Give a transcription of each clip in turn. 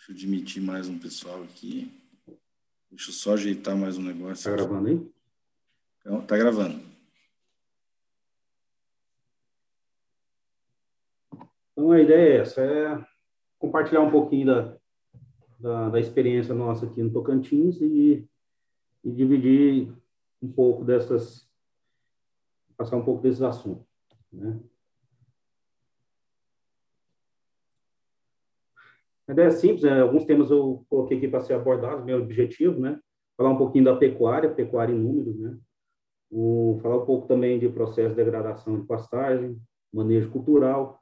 Deixa eu admitir mais um pessoal aqui. Deixa eu só ajeitar mais um negócio. Está gravando aí? Então, tá gravando. Então, a ideia é essa, é compartilhar um pouquinho da, da, da experiência nossa aqui no Tocantins e, e dividir um pouco dessas, passar um pouco desses assuntos, né? A ideia é simples, né? alguns temas eu coloquei aqui para ser abordados, meu objetivo, né? Falar um pouquinho da pecuária, pecuária em números, né? O, falar um pouco também de processo de degradação de pastagem, manejo cultural,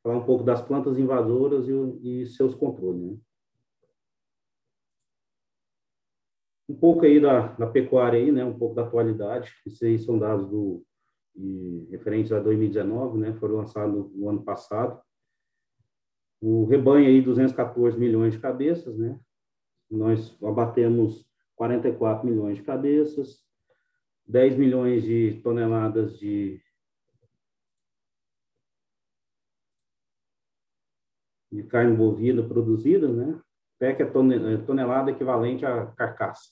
falar um pouco das plantas invasoras e, e seus controles, né? Um pouco aí da, da pecuária aí, né? Um pouco da atualidade. Esses aí são dados do, referentes a 2019, né? Foram lançados no ano passado. O rebanho aí, 214 milhões de cabeças, né? Nós abatemos 44 milhões de cabeças, 10 milhões de toneladas de, de carne bovina produzida, né? PEC é, é tonelada equivalente à carcaça.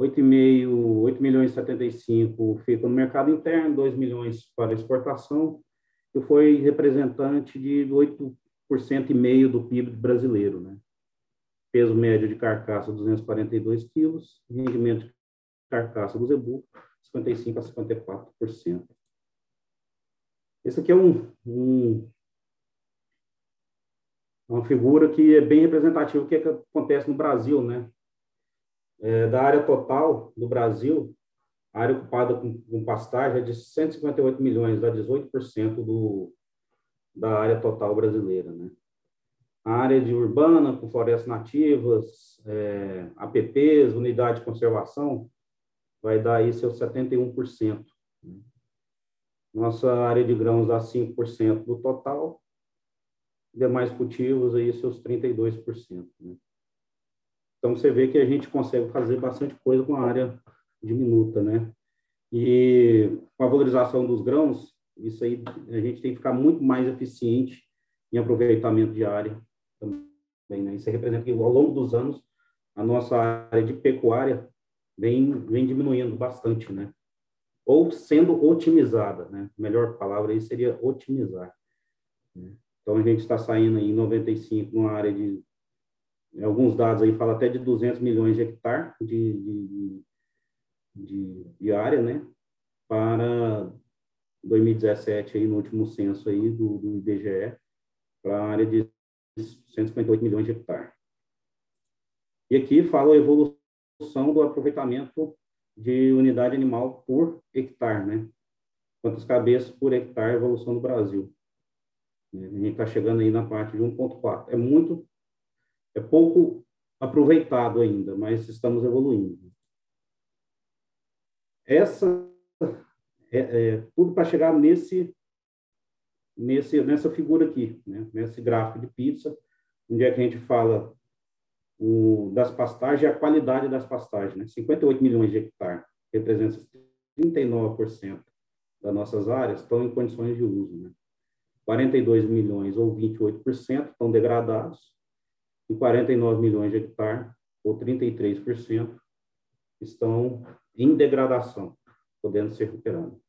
8,5, 8 milhões e 75 ficam no mercado interno, 2 milhões para exportação, e foi representante de 8 e meio do PIB brasileiro, né? Peso médio de carcaça 242 quilos, rendimento de carcaça do zebu 55 a 54%. Esse aqui é um, um uma figura que é bem representativa do que, é que acontece no Brasil, né? É, da área total do Brasil, a área ocupada com, com pastagem é de 158 milhões, dá 18% do, da área total brasileira, né? A área de urbana, com florestas nativas, é, APPs, unidade de conservação, vai dar aí seus 71%. Né? Nossa área de grãos dá 5% do total, demais cultivos aí seus 32%. Né? Então, você vê que a gente consegue fazer bastante coisa com a área diminuta, né? E com a valorização dos grãos, isso aí a gente tem que ficar muito mais eficiente em aproveitamento de área também, né? Isso representa que ao longo dos anos a nossa área de pecuária vem vem diminuindo bastante, né? Ou sendo otimizada, né? Melhor palavra aí seria otimizar. Né? Então a gente está saindo em 95 numa área de alguns dados aí falam até de 200 milhões de hectares de, de, de, de área, né? Para 2017 aí no último censo aí do, do IBGE para a área de 158 milhões de hectares. E aqui fala a evolução do aproveitamento de unidade animal por hectare, né? Quantas cabeças por hectare evolução no Brasil. A gente está chegando aí na parte de 1.4. É muito, é pouco aproveitado ainda, mas estamos evoluindo. Essa é, é tudo para chegar nesse nesse, nessa figura aqui, né? nesse gráfico de pizza, onde é que a gente fala o, das pastagens e a qualidade das pastagens. Né? 58 milhões de hectares, representa 39% das nossas áreas, estão em condições de uso. Né? 42 milhões, ou 28%, estão degradados, e 49 milhões de hectares, ou 33%, estão em degradação, podendo ser recuperados.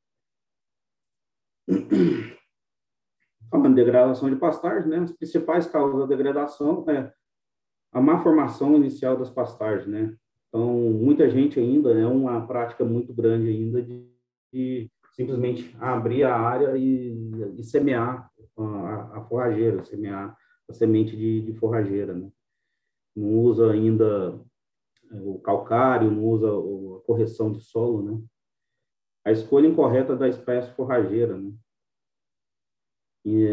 Falando de degradação de pastagens, né, as principais causas da degradação é a má formação inicial das pastagens, né? Então, muita gente ainda, é uma prática muito grande ainda de, de simplesmente abrir a área e, e semear a, a, forrageira, semear a semente de, de forrageira, né? Não usa ainda é, o calcário, não usa a correção de solo, né? A escolha incorreta da espécie forrageira, né?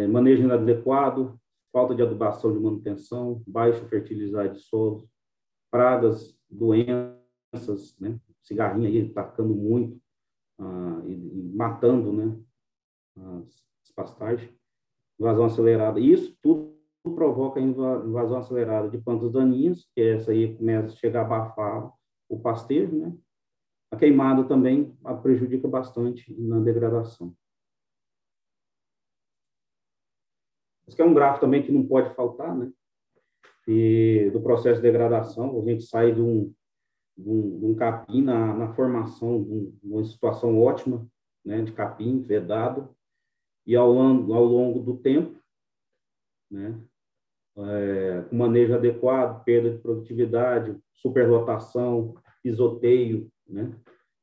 manejo inadequado, falta de adubação de manutenção, baixo fertilizar de solos, pragas, doenças, né? Cigarrinho aí atacando muito ah, e, e, matando, né? As, as pastagens, invasão acelerada. Isso tudo provoca invasão acelerada de plantas daninhas, que essa aí começa a chegar a abafar o pastejo, né? A queimada também prejudica bastante na degradação. Esse é um gráfico também que não pode faltar, né? e do processo de degradação, a gente sai de um, de um, de um capim na, na formação, de uma situação ótima, né, de capim vedado, e ao, ao longo do tempo, né, é, com manejo adequado, perda de produtividade, superlotação, pisoteio, né,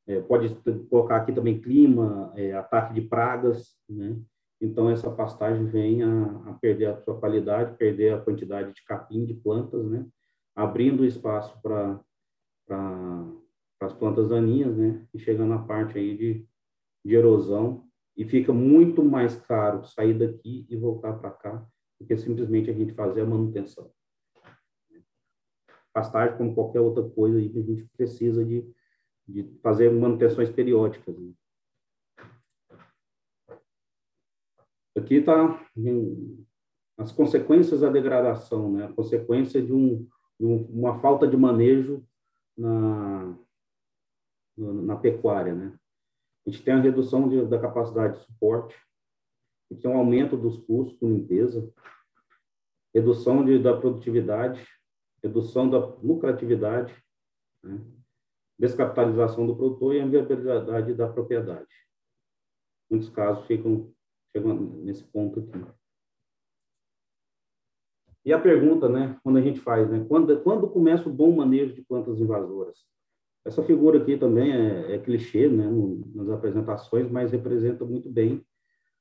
é, pode colocar aqui também clima, é, ataque de pragas, né, então essa pastagem vem a, a, perder a sua qualidade, perder a quantidade de capim de plantas, né, abrindo espaço para as plantas daninhas, né, e chegando à parte aí de, de erosão, e fica muito mais caro sair daqui e voltar para cá do que simplesmente a gente fazer a manutenção. Pastagem, como qualquer outra coisa aí que a gente precisa de, de fazer manutenções periódicas. Né? Aqui está as consequências da degradação, né? a consequência de, um, de um, uma falta de manejo na, na pecuária. Né? A gente tem a redução de, da capacidade de suporte, a gente tem um aumento dos custos com limpeza, redução de, da produtividade, redução da lucratividade, né? descapitalização do produtor e a viabilidade da propriedade. Muitos casos ficam chegam nesse ponto aqui. E a pergunta, né, quando a gente faz, né, quando, quando começa o bom manejo de plantas invasoras? Essa figura aqui também é, é clichê, né, no, nas apresentações, mas representa muito bem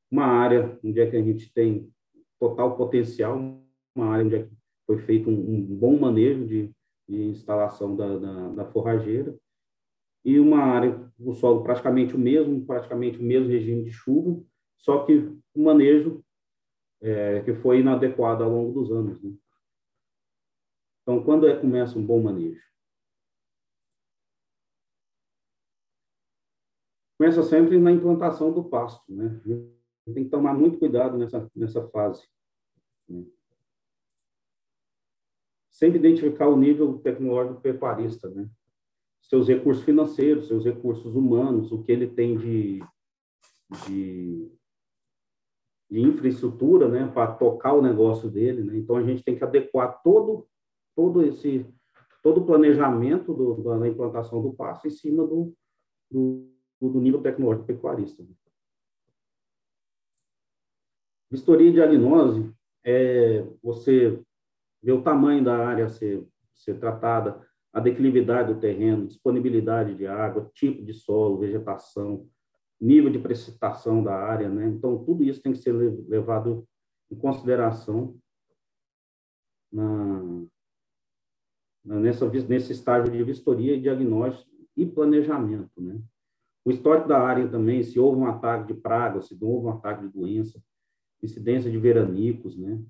uma área onde é que a gente tem total potencial, uma área onde é que foi feito um, um bom manejo de, de instalação da, da, da, forrageira, e uma área, o solo praticamente o mesmo, praticamente o mesmo regime de chuva, só que o manejo é, que foi inadequado ao longo dos anos. Né? Então, quando é, começa um bom manejo? Começa sempre na implantação do pasto, né? Tem que tomar muito cuidado nessa, nessa fase. Né? Sempre identificar o nível tecnológico pecuarista, né? Seus recursos financeiros, seus recursos humanos, o que ele tem de, de de infraestrutura, né, para tocar o negócio dele, né? Então a gente tem que adequar todo todo esse todo o planejamento do, da implantação do passo em cima do, do, do nível tecnológico pecuarista. Vistoria e diagnose é você ver o tamanho da área a ser, ser tratada, a declividade do terreno, disponibilidade de água, tipo de solo, vegetação, nível de precipitação da área, né? Então, tudo isso tem que ser levado em consideração na, nessa, nesse estágio de vistoria, diagnóstico e planejamento, né? O histórico da área também, se houve um ataque de praga, se houve um ataque de doença, incidência de veranicos, né?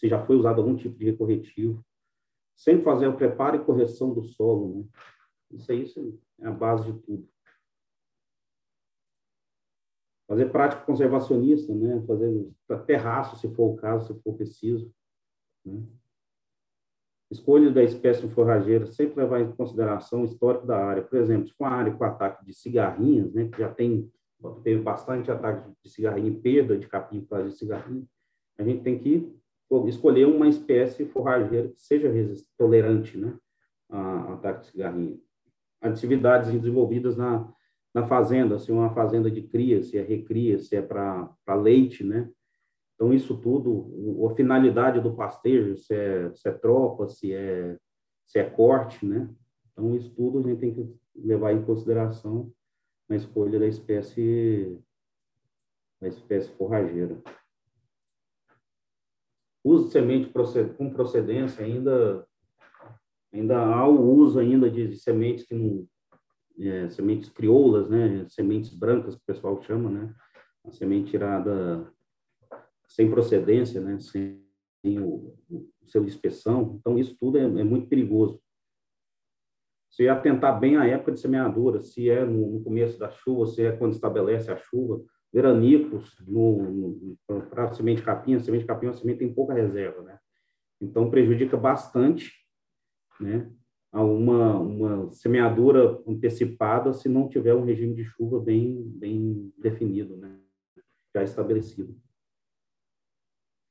Se já foi usado algum tipo de recorretivo. Sempre fazer o preparo e correção do solo, né? Isso aí isso é a base de tudo fazer prática conservacionista, né? fazer terraço, se for o caso, se for preciso. Né? Escolha da espécie forrageira, sempre levar em consideração o histórico da área. Por exemplo, se for uma área com ataque de cigarrinhas, né, que já tem teve bastante ataque de cigarrinho, perda de capim causa de cigarrinho, a gente tem que escolher uma espécie forrageira que seja tolerante né, a ataque de cigarrinho. Atividades desenvolvidas na na fazenda, se é uma fazenda de cria, se é recria, se é para leite, né? Então, isso tudo, a finalidade do pastejo, se é, se é tropa, se é, se é corte, né? Então, isso tudo a gente tem que levar em consideração na escolha da espécie, da espécie forrageira. Uso de semente com procedência ainda ainda há o uso ainda de sementes que não, é, sementes crioulas, né, sementes brancas que o pessoal chama, né, a semente tirada sem procedência, né, sem o, o seu inspeção. Então, isso tudo é, é, muito perigoso. Se atentar bem à época de semeadura, se é no, no começo da chuva, se é quando estabelece a chuva, veranicos para semente capim, a semente capim é uma semente tem pouca reserva, né? Então prejudica bastante, né? a uma, uma semeadura antecipada se não tiver um regime de chuva bem, bem definido, né? já estabelecido.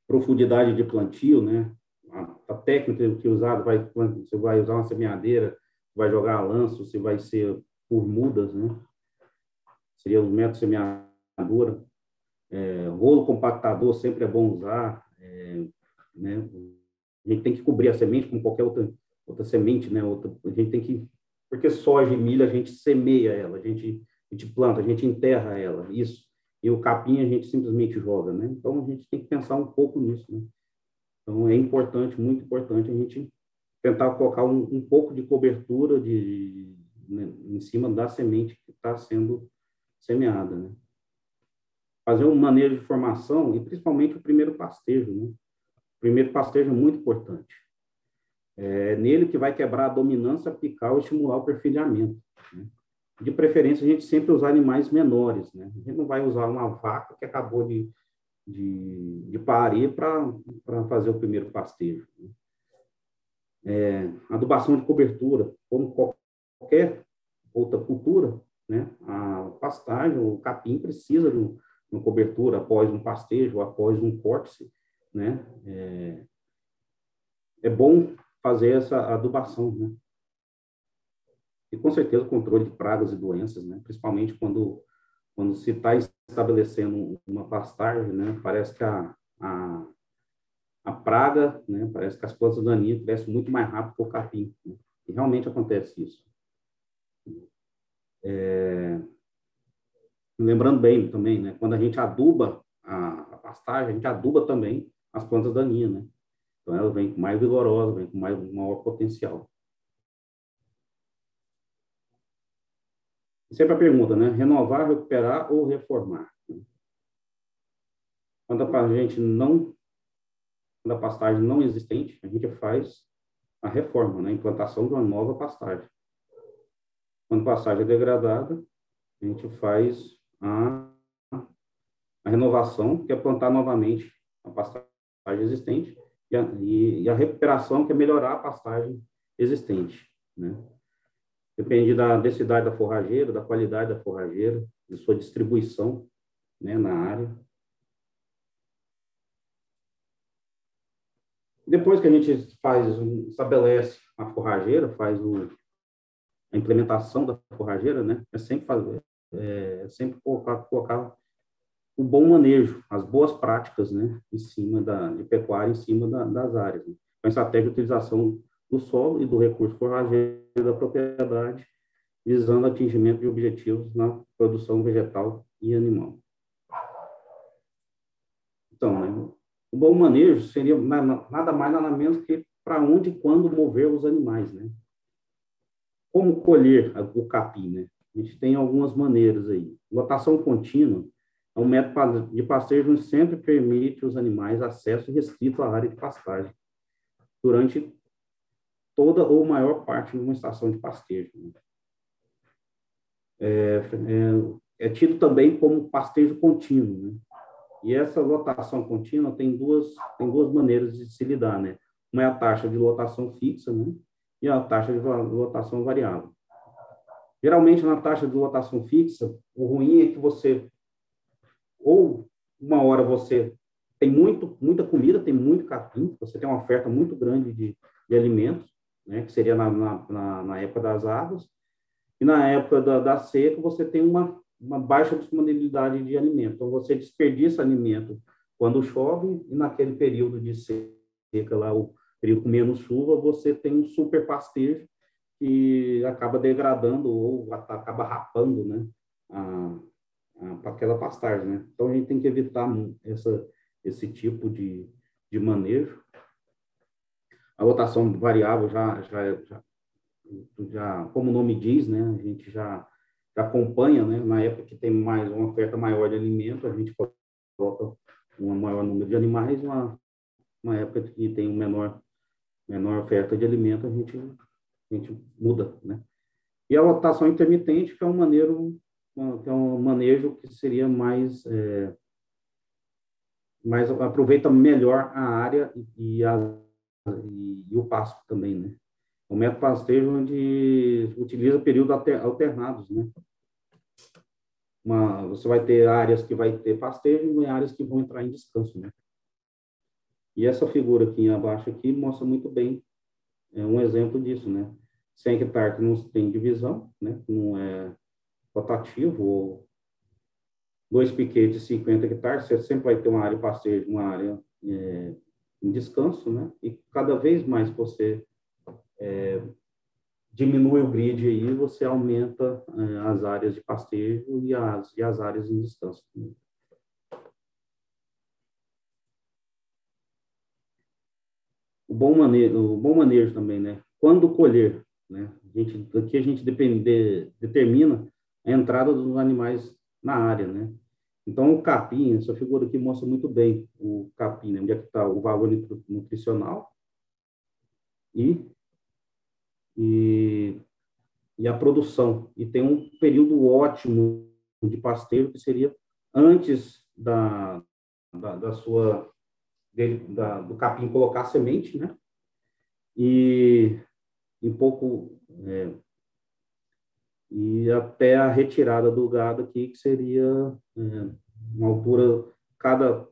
Profundidade de plantio, né? Está técnica que usada, vai, você vai usar uma semeadeira, vai jogar lanço, se vai ser por mudas, né? Seria o método semeadura. É, rolo compactador sempre é bom usar, é, né? A gente tem que cobrir a semente como qualquer outra, outra semente, né? Outra, a gente tem que, porque soja e milho a gente semeia ela, a gente, a gente planta, a gente enterra ela, isso. E o capim a gente simplesmente joga, né? Então a gente tem que pensar um pouco nisso, né? Então é importante, muito importante a gente tentar colocar um, um pouco de cobertura de, né, em cima da semente que está sendo semeada, né? Fazer um manejo de formação e principalmente o primeiro pastejo, né? O primeiro pastejo é muito importante. É nele que vai quebrar a dominância apical e estimular o perfilhamento. Né? De preferência, a gente sempre usar animais menores, né? A gente não vai usar uma vaca que acabou de, de, de parir para fazer o primeiro pastejo. Né? É, adubação de cobertura, como qualquer outra cultura, né? A pastagem, o capim precisa de uma cobertura após um pastejo, após um corte, né? É, é bom fazer essa adubação, né? E com certeza o controle de pragas e doenças, né? Principalmente quando quando se está estabelecendo uma pastagem, né? Parece que a, a, a praga, né? Parece que as plantas daninhas crescem muito mais rápido que o capim. Né? E realmente acontece isso. É, lembrando bem também, né? Quando a gente aduba a, a pastagem, a gente aduba também as plantas daninhas, né? Então, ela vem mais vigorosa, vem com mais, maior potencial. Sempre a pergunta, né? Renovar, recuperar ou reformar? Quando a gente não, quando a pastagem não existente, a gente faz a reforma, né? A implantação de uma nova pastagem. Quando a pastagem é degradada, a gente faz a, a renovação, que é plantar novamente a pastagem existente e a, e a recuperação, que é melhorar a pastagem existente, né? Depende da densidade da forrageira, da qualidade da forrageira, de sua distribuição né, na área. Depois que a gente faz, estabelece a forrageira, faz o, a implementação da forrageira, né, é sempre fazer, é, sempre colocar, colocar o bom manejo, as boas práticas, né, em cima da de pecuária, em cima da, das áreas, né? com a estratégia de utilização do solo e do recurso forrageiro da propriedade, visando atingimento de objetivos na produção vegetal e animal. Então, né, o bom manejo seria nada mais nada menos que para onde e quando mover os animais, né? Como colher o capim, né? A gente tem algumas maneiras aí. Lotação contínua é um método de pastejo que sempre permite os animais acesso restrito à área de pastagem durante toda ou maior parte de uma estação de pastejo. Né? É, é, é, tido também como pastejo contínuo, né? E essa lotação contínua tem duas, tem duas maneiras de se lidar, né? Uma é a taxa de lotação fixa, né? E a taxa de lotação variável. Geralmente, na taxa de lotação fixa, o ruim é que você ou uma hora você tem muito, muita comida, tem muito capim, você tem uma oferta muito grande de, de alimentos, né, que seria na, na, na, época das águas, e na época da, da seca você tem uma, uma baixa disponibilidade de alimento. Então, você desperdiça alimento quando chove, e naquele período de seca, lá, o período com menos chuva, você tem um super pastejo que acaba degradando ou acaba rapando né, a, aquela pastagem, né? Então a gente tem que evitar essa, esse tipo de, de manejo. A rotação variável já, já, já, já, como o nome diz, né? A gente já, já acompanha, né? Na época que tem mais uma oferta maior de alimento, a gente coloca um maior número de animais, uma, uma época que tem um menor, menor oferta de alimento, a gente, a gente muda, né? E a rotação intermitente, que é um maneiro que é um manejo que seria mais, é, mais aproveita melhor a área e, a, e, e o pasto também, né? O método pastejo onde utiliza períodos alternados, né? Uma, você vai ter áreas que vai ter pastejo e áreas que vão entrar em descanso, né? E essa figura aqui abaixo aqui mostra muito bem é um exemplo disso, né? 100 hectares que não tem divisão, né? Não é rotativo, ou dois piquetes de 50 hectares, você sempre vai ter uma área pastejo, uma área é, em descanso, né? E cada vez mais você é, diminui o grid aí, você aumenta é, as áreas de pastejo e as, e as áreas em descanso. Bom manejo, o bom manejo também, né? Quando colher, né? A gente, aqui a gente depende, determina a entrada dos animais na área, né? Então, o capim, essa figura aqui mostra muito bem o capim, né? onde é que está o valor nutricional e, e, e a produção. E tem um período ótimo de pasteiro, que seria antes da, da, da sua, dele, da, do capim colocar semente, né? E, e pouco... É, e até a retirada do gado aqui, que seria é, uma altura, cada,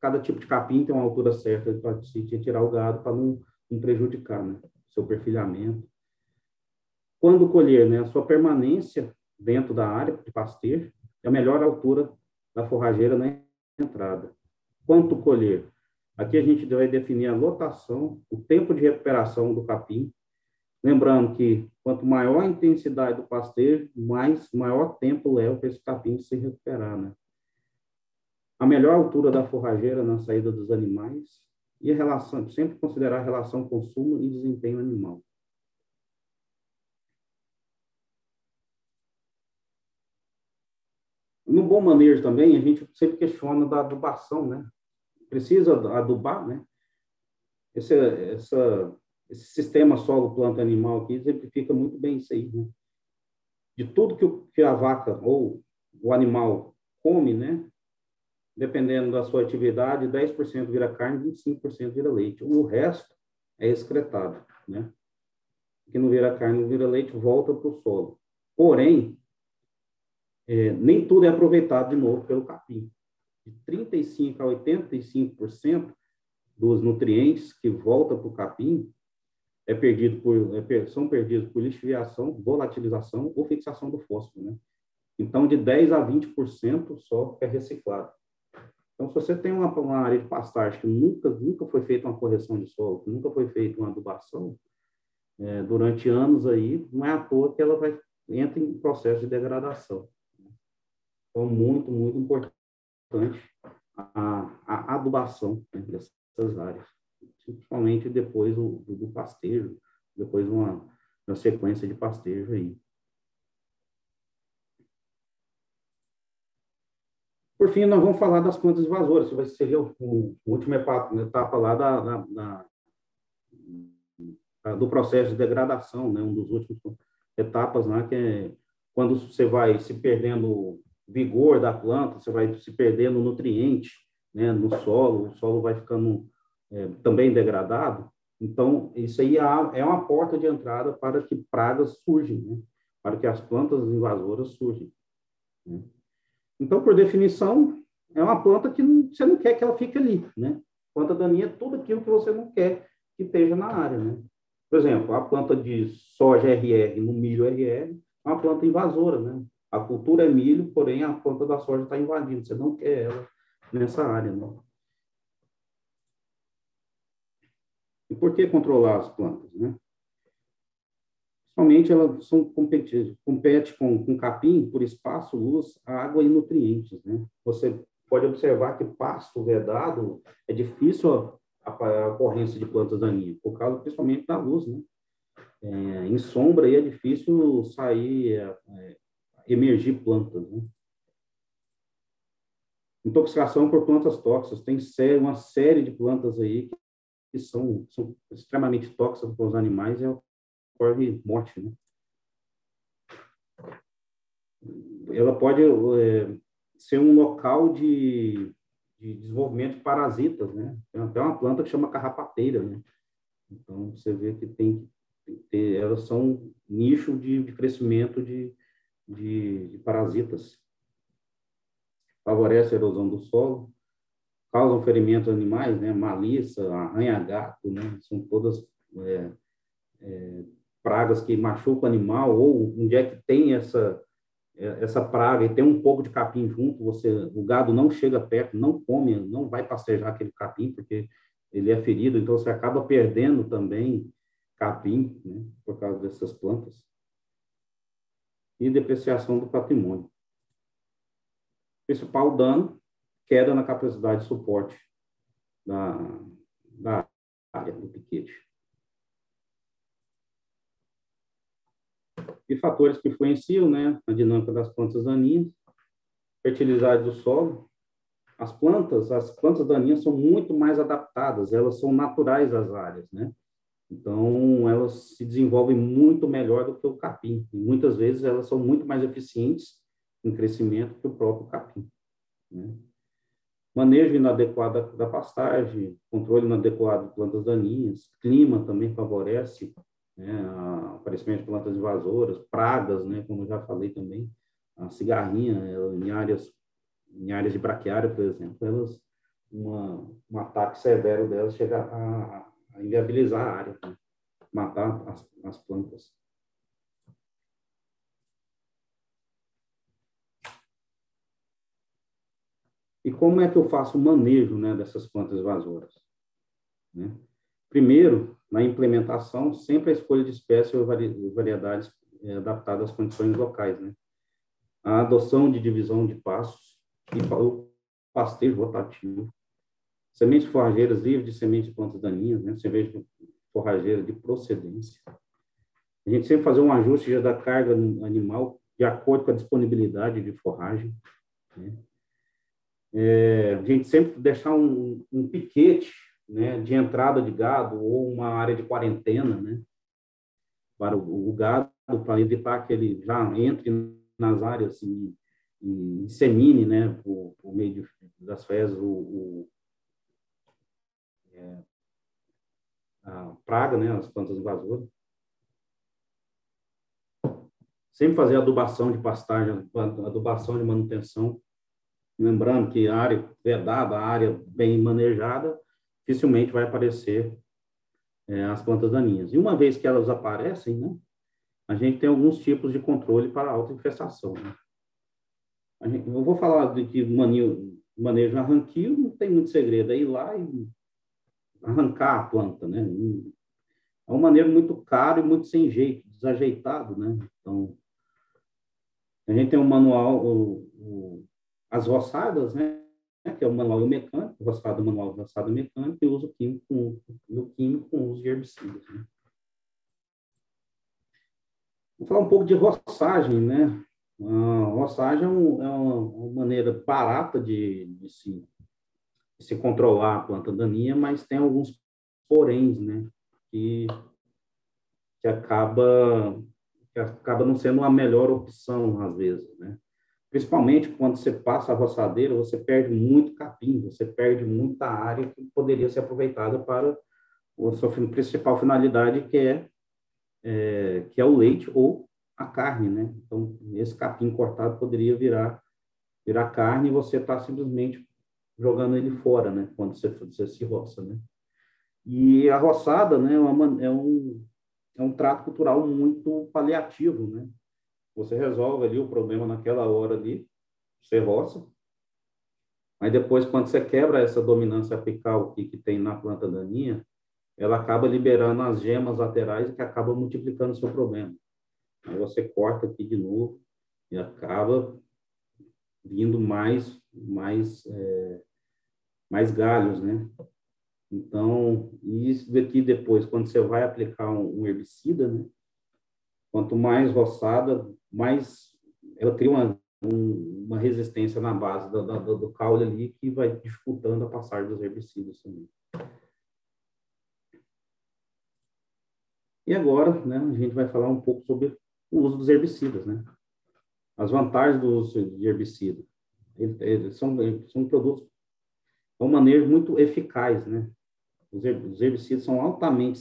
cada tipo de capim tem uma altura certa para se retirar o gado para não, não prejudicar né, seu perfilhamento. Quando colher, né, a sua permanência dentro da área de pastejo é a melhor altura da forrageira na entrada. Quanto colher? Aqui a gente vai definir a lotação, o tempo de recuperação do capim, Lembrando que quanto maior a intensidade do pastejo, mais maior tempo leva para esse capim se recuperar, né? A melhor altura da forrageira na saída dos animais e a relação, sempre considerar a relação consumo e desempenho animal. No bom manejo também, a gente sempre questiona da adubação, né? Precisa adubar, né? Esse, essa esse sistema solo-planta-animal aqui exemplifica muito bem isso aí, né? De tudo que, o, que a vaca ou o animal come, né? Dependendo da sua atividade, 10% vira carne, 25% vira leite. O resto é excretado, né? Que não vira carne, não vira leite, volta para o solo. Porém, é, nem tudo é aproveitado de novo pelo capim. De 35% a 85% dos nutrientes que voltam para o capim é perdido por, é, são perdidos por lixiviação, volatilização ou fixação do fósforo, né? Então, de 10 a 20% só é reciclado. Então, se você tem uma, uma, área de pastagem que nunca, nunca foi feita uma correção de solo, que nunca foi feita uma adubação, é, durante anos aí, não é à toa que ela vai, entra em processo de degradação. Então, muito, muito importante a, a adubação né, dessas áreas principalmente depois do, pastejo, depois uma, uma sequência de pastejo aí. Por fim, nós vamos falar das plantas invasoras, que vai ser o, o, último etapa, etapa lá da, da, da, do processo de degradação, né? um dos últimos etapas lá, que é quando você vai se perdendo vigor da planta, você vai se perdendo nutriente né, no solo, o solo vai ficando é, também degradado, então isso aí é, é uma porta de entrada para que pragas surgem, né? para que as plantas invasoras surgem. Né? Então, por definição, é uma planta que não, você não quer que ela fique ali, né? Planta daninha é tudo aquilo que você não quer que esteja na área, né? Por exemplo, a planta de soja RR no milho RR é uma planta invasora, né? A cultura é milho, porém a planta da soja está invadindo, você não quer ela nessa área, né? E por que controlar as plantas, né? Somente elas são competitivas, compete com, com capim por espaço, luz, água e nutrientes, né? Você pode observar que pasto vedado é difícil a, a ocorrência de plantas daninhas, por causa principalmente da luz, né? É, em sombra aí é difícil sair, é, é emergir plantas, né? Intoxicação por plantas tóxicas, tem uma série de plantas aí que são, são extremamente tóxicas para os animais e ocorre morte, né? Ela pode é, ser um local de, de desenvolvimento de parasitas, né? Tem até uma planta que chama carrapateira, né? Então, você vê que tem, tem elas são nicho de, de crescimento de, de, de parasitas. Favorece a erosão do solo, causam ferimento a animais, né? Malícia, arranha-gato, né? São todas é, é, pragas que machucam o animal, ou onde é que tem essa, é, essa praga e tem um pouco de capim junto, você, o gado não chega perto, não come, não vai pastejar aquele capim, porque ele é ferido, então você acaba perdendo também capim, né, por causa dessas plantas. E depreciação do patrimônio. Principal dano, queda na capacidade de suporte da, da área do piquete. E fatores que influenciam né, a dinâmica das plantas daninhas, fertilidade do solo. As plantas, as plantas daninhas são muito mais adaptadas, elas são naturais às áreas, né? Então, elas se desenvolvem muito melhor do que o capim. E muitas vezes elas são muito mais eficientes em crescimento que o próprio capim. Né? Manejo inadequado da pastagem, controle inadequado de plantas daninhas, clima também favorece né, aparecimento de plantas invasoras, pragas, né, como já falei também, a cigarrinha, em áreas, em áreas de braquiária, por exemplo, elas, uma, um ataque severo delas chega a, a inviabilizar a área, né, matar as, as plantas. E como é que eu faço o manejo né, dessas plantas invasoras? Né? Primeiro, na implementação, sempre a escolha de espécies ou variedades é, adaptadas às condições locais, né? A adoção de divisão de passos e o pastejo rotativo, sementes forrageiras livres de sementes de plantas daninhas, né? Semente forrageira de procedência. A gente sempre fazer um ajuste da carga animal de acordo com a disponibilidade de forragem, né? É, a gente sempre deixar um, um piquete né, de entrada de gado ou uma área de quarentena, né, para o, o gado, para evitar que ele já entre nas áreas e, e dissemine, né, por, por meio de, das fezes, o, o é, a praga, né, as plantas invasoras. Sempre fazer adubação de pastagem, adubação de manutenção, lembrando que a área vedada, a área bem manejada, dificilmente vai aparecer é, as plantas daninhas. E uma vez que elas aparecem, né, a gente tem alguns tipos de controle para auto-infestação. Né? Gente, eu vou falar de que manejo arranquio, não tem muito segredo, é ir lá e arrancar a planta, né? É uma maneira muito caro e muito sem jeito, desajeitado, né? Então, a gente tem um manual, o, o, as roçadas, né? que é o manual mecânico, roçado manual roçado mecânico e uso químico com, o químico com uso de herbicidas. Né. Vou falar um pouco de roçagem, né? A roçagem é, um, é uma, maneira barata de, de, se, se controlar a planta daninha, mas tem alguns poréns, né? Que, que acaba que acaba não sendo a melhor opção às vezes, né? Principalmente quando você passa a roçadeira, você perde muito capim, você perde muita área que poderia ser aproveitada para a sua principal finalidade, que é, é, que é o leite ou a carne, né? Então, esse capim cortado poderia virar, virar carne e você está simplesmente jogando ele fora, né? Quando você, você se roça, né? E a roçada, né, é, uma, é, um, é um trato cultural muito paliativo, né? Você resolve ali o problema naquela hora ali, você roça. Mas depois, quando você quebra essa dominância apical que, que tem na planta daninha, ela acaba liberando as gemas laterais que acaba multiplicando o seu problema. Aí você corta aqui de novo e acaba vindo mais, mais, é, mais galhos, né? Então, isso daqui depois, quando você vai aplicar um, herbicida, né? Quanto mais roçada, mais ela cria uma, um, uma resistência na base do, do, do caule ali que vai dificultando a passagem dos herbicidas também. E agora, né, a gente vai falar um pouco sobre o uso dos herbicidas, né? As vantagens do uso de herbicida. São, eles são produtos, é um manejo muito eficaz, né? Os herbicidas são altamente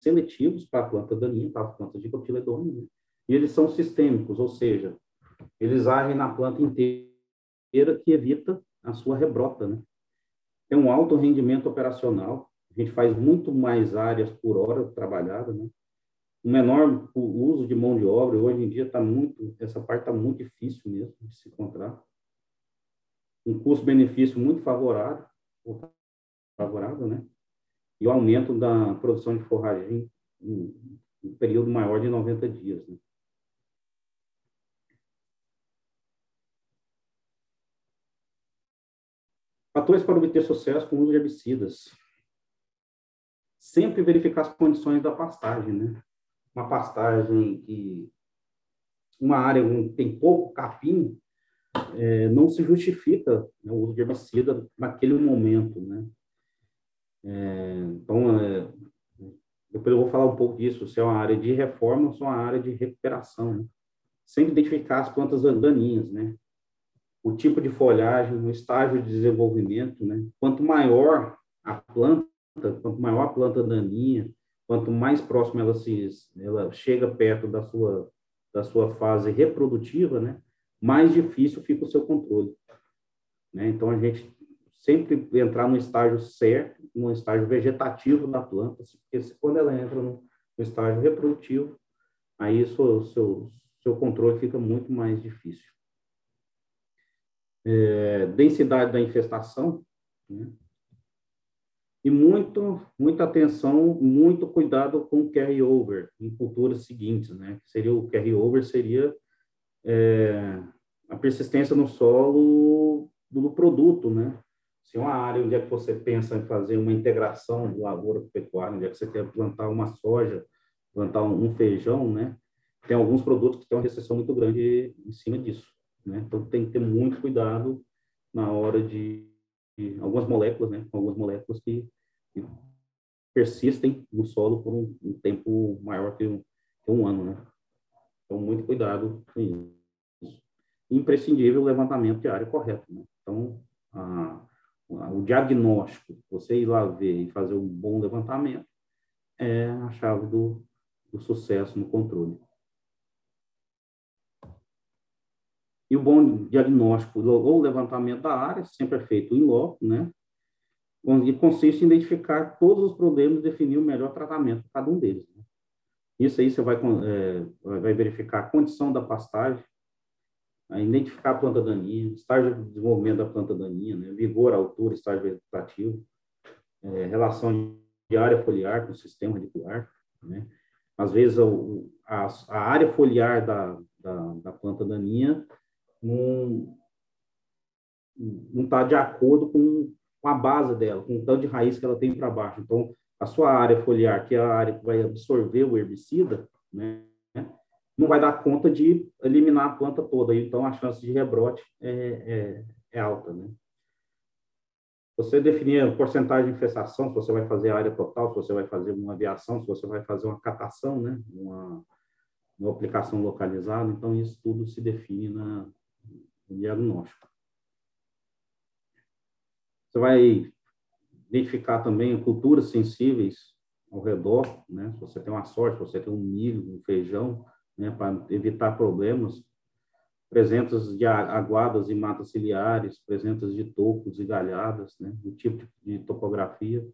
seletivos para a planta daninha, para a planta de cotiledônio, né? e eles são sistêmicos, ou seja, eles agem na planta inteira que evita a sua rebrota, né? tem um alto rendimento operacional, a gente faz muito mais áreas por hora trabalhada, né? O menor uso de mão de obra, hoje em dia está muito, essa parte está muito difícil mesmo de se encontrar. Um custo-benefício muito favorável, favorável, né? E o aumento da produção de forragem em um período maior de 90 dias, né? Fatores para obter sucesso com o uso de herbicidas. Sempre verificar as condições da pastagem, né? Uma pastagem que uma área tem pouco capim, é, não se justifica né, o uso de herbicida naquele momento, né? É, então, é, depois eu vou falar um pouco disso, se é uma área de reforma ou se é uma área de recuperação. Né? Sempre identificar as plantas daninhas, né? o tipo de folhagem, o estágio de desenvolvimento, né? Quanto maior a planta, quanto maior a planta daninha, quanto mais próximo ela se ela chega perto da sua da sua fase reprodutiva, né? Mais difícil fica o seu controle, né? Então a gente sempre entrar no estágio certo, no estágio vegetativo da planta, porque quando ela entra no, estágio reprodutivo, aí o seu, seu controle fica muito mais difícil é, densidade da infestação, né? e muito, muita atenção, muito cuidado com o carry-over em culturas seguintes, né? Seria o carry-over seria é, a persistência no solo do produto, né? Se é uma área onde é que você pensa em fazer uma integração do lavoura pecuária, onde é que você quer plantar uma soja, plantar um feijão, né? Tem alguns produtos que têm uma recessão muito grande em cima disso. Né? Então, tem que ter muito cuidado na hora de, de algumas moléculas, né? Algumas moléculas que, que, persistem no solo por um, um tempo maior que um, que um, ano, né? Então, muito cuidado com isso. Imprescindível o levantamento de área correto, né? Então, a, a, o diagnóstico, você ir lá ver e fazer um bom levantamento, é a chave do, do sucesso no controle. E o bom diagnóstico ou levantamento da área sempre é feito em loco, né? E consiste em identificar todos os problemas e definir o melhor tratamento para cada um deles. Né? Isso aí você vai, é, vai verificar a condição da pastagem, identificar a planta daninha, estágio de desenvolvimento da planta daninha, né? vigor, altura, estágio vegetativo, é, relação de área foliar com o sistema radicular, né? Às vezes, a, a área foliar da, da, da planta daninha não está de acordo com, com a base dela, com o tanto de raiz que ela tem para baixo. Então, a sua área foliar, que é a área que vai absorver o herbicida, né, não vai dar conta de eliminar a planta toda. Então, a chance de rebrote é, é, é alta. Né? Você definir a porcentagem de infestação, se você vai fazer a área total, se você vai fazer uma aviação, se você vai fazer uma catação, né? uma, uma aplicação localizada. Então, isso tudo se define na, diagnóstico. Você vai identificar também culturas sensíveis ao redor, né? Se você tem uma sorte, você tem um milho, um feijão, né? Para evitar problemas. Presenças de aguadas e matas ciliares, presenças de tocos e galhadas, né? O tipo de topografia.